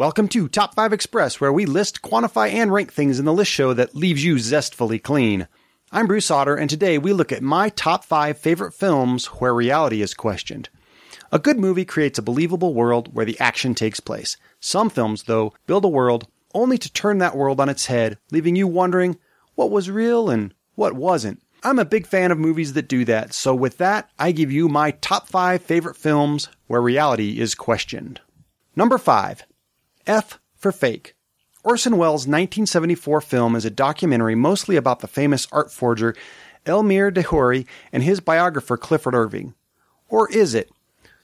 Welcome to Top 5 Express, where we list, quantify, and rank things in the list show that leaves you zestfully clean. I'm Bruce Otter, and today we look at my top 5 favorite films where reality is questioned. A good movie creates a believable world where the action takes place. Some films, though, build a world only to turn that world on its head, leaving you wondering what was real and what wasn't. I'm a big fan of movies that do that, so with that, I give you my top 5 favorite films where reality is questioned. Number 5 F for Fake. Orson Welles' 1974 film is a documentary mostly about the famous art forger Elmyr de Hory and his biographer Clifford Irving. Or is it?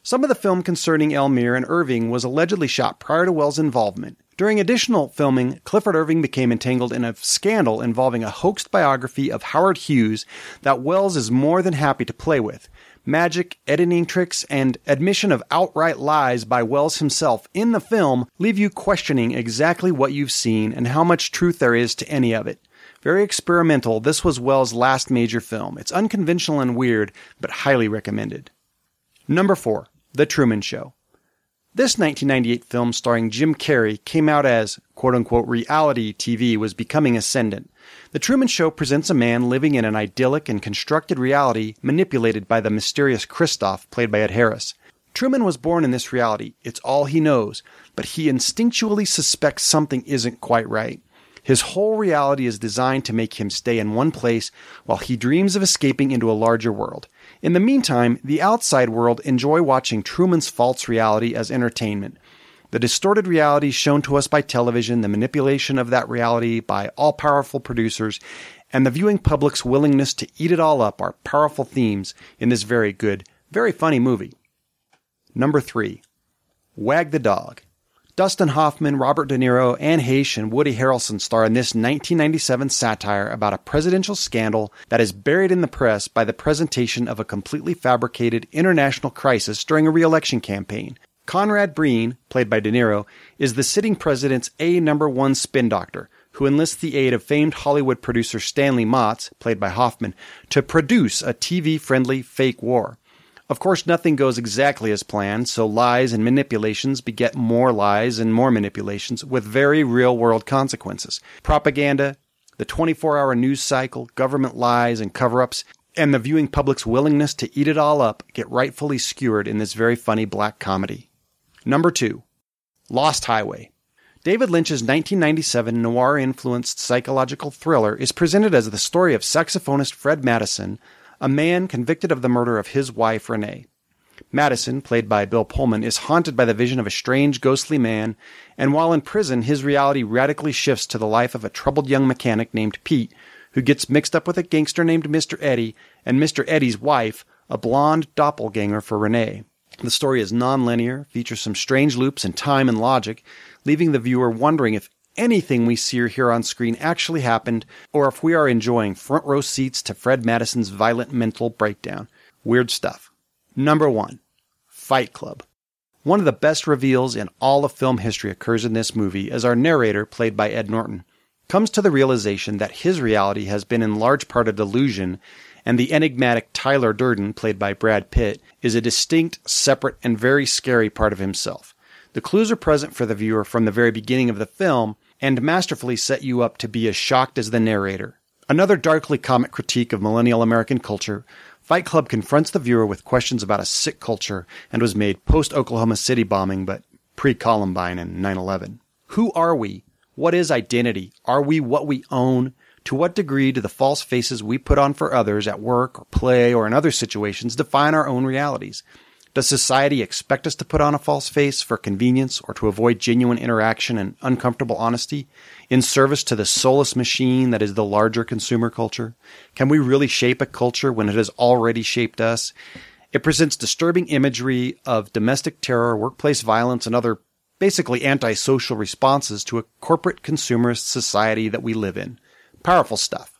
Some of the film concerning Elmyr and Irving was allegedly shot prior to Welles' involvement. During additional filming, Clifford Irving became entangled in a scandal involving a hoaxed biography of Howard Hughes that Welles is more than happy to play with magic, editing tricks, and admission of outright lies by Welles himself in the film leave you questioning exactly what you've seen and how much truth there is to any of it. Very experimental, this was Welles' last major film. It's unconventional and weird, but highly recommended. Number 4. The Truman Show. This 1998 film starring Jim Carrey came out as quote unquote reality TV was becoming ascendant. The Truman Show presents a man living in an idyllic and constructed reality manipulated by the mysterious Christof, played by Ed Harris. Truman was born in this reality. It's all he knows, but he instinctually suspects something isn't quite right. His whole reality is designed to make him stay in one place while he dreams of escaping into a larger world. In the meantime, the outside world enjoy watching Truman's false reality as entertainment. The distorted reality shown to us by television, the manipulation of that reality by all powerful producers, and the viewing public's willingness to eat it all up are powerful themes in this very good, very funny movie. Number three, Wag the Dog. Dustin Hoffman, Robert De Niro, Anne Heche, and Woody Harrelson star in this 1997 satire about a presidential scandal that is buried in the press by the presentation of a completely fabricated international crisis during a re-election campaign. Conrad Brean, played by De Niro, is the sitting president's A number one spin doctor, who enlists the aid of famed Hollywood producer Stanley Motss, played by Hoffman, to produce a TV friendly fake war. Of course, nothing goes exactly as planned, so lies and manipulations beget more lies and more manipulations with very real world consequences. Propaganda, the 24 hour news cycle, government lies and cover ups, and the viewing public's willingness to eat it all up get rightfully skewered in this very funny black comedy. Number two, Lost Highway. David Lynch's 1997 noir influenced psychological thriller is presented as the story of saxophonist Fred Madison a man convicted of the murder of his wife, Renee. Madison, played by Bill Pullman, is haunted by the vision of a strange, ghostly man, and while in prison, his reality radically shifts to the life of a troubled young mechanic named Pete, who gets mixed up with a gangster named Mr. Eddie, and Mr. Eddie's wife, a blonde doppelganger for Renee. The story is non-linear, features some strange loops in time and logic, leaving the viewer wondering if anything we see or hear on screen actually happened, or if we are enjoying front row seats to Fred Madison's violent mental breakdown. Weird stuff. Number one, Fight Club. One of the best reveals in all of film history occurs in this movie as our narrator, played by Ed Norton, comes to the realization that his reality has been in large part a delusion, and the enigmatic Tyler Durden, played by Brad Pitt, is a distinct, separate, and very scary part of himself. The clues are present for the viewer from the very beginning of the film, and masterfully set you up to be as shocked as the narrator. Another darkly comic critique of millennial American culture, Fight Club confronts the viewer with questions about a sick culture and was made post Oklahoma City bombing, but pre Columbine and 9 11. Who are we? What is identity? Are we what we own? To what degree do the false faces we put on for others at work or play or in other situations define our own realities? Does society expect us to put on a false face for convenience or to avoid genuine interaction and uncomfortable honesty in service to the soulless machine that is the larger consumer culture? Can we really shape a culture when it has already shaped us? It presents disturbing imagery of domestic terror, workplace violence, and other basically antisocial responses to a corporate consumerist society that we live in. Powerful stuff.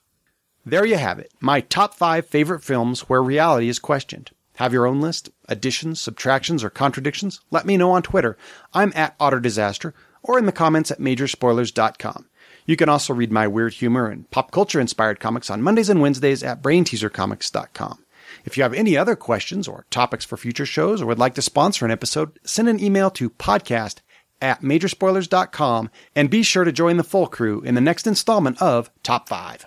There you have it, my top five favorite films where reality is questioned. Have your own list? Additions, subtractions, or contradictions? Let me know on Twitter. I'm at OtterDisaster or in the comments at majorspoilers.com. You can also read my weird humor and pop culture inspired comics on Mondays and Wednesdays at brainteasercomics.com. If you have any other questions or topics for future shows or would like to sponsor an episode, send an email to podcast at Majorspoilers.com and be sure to join the full crew in the next installment of Top 5.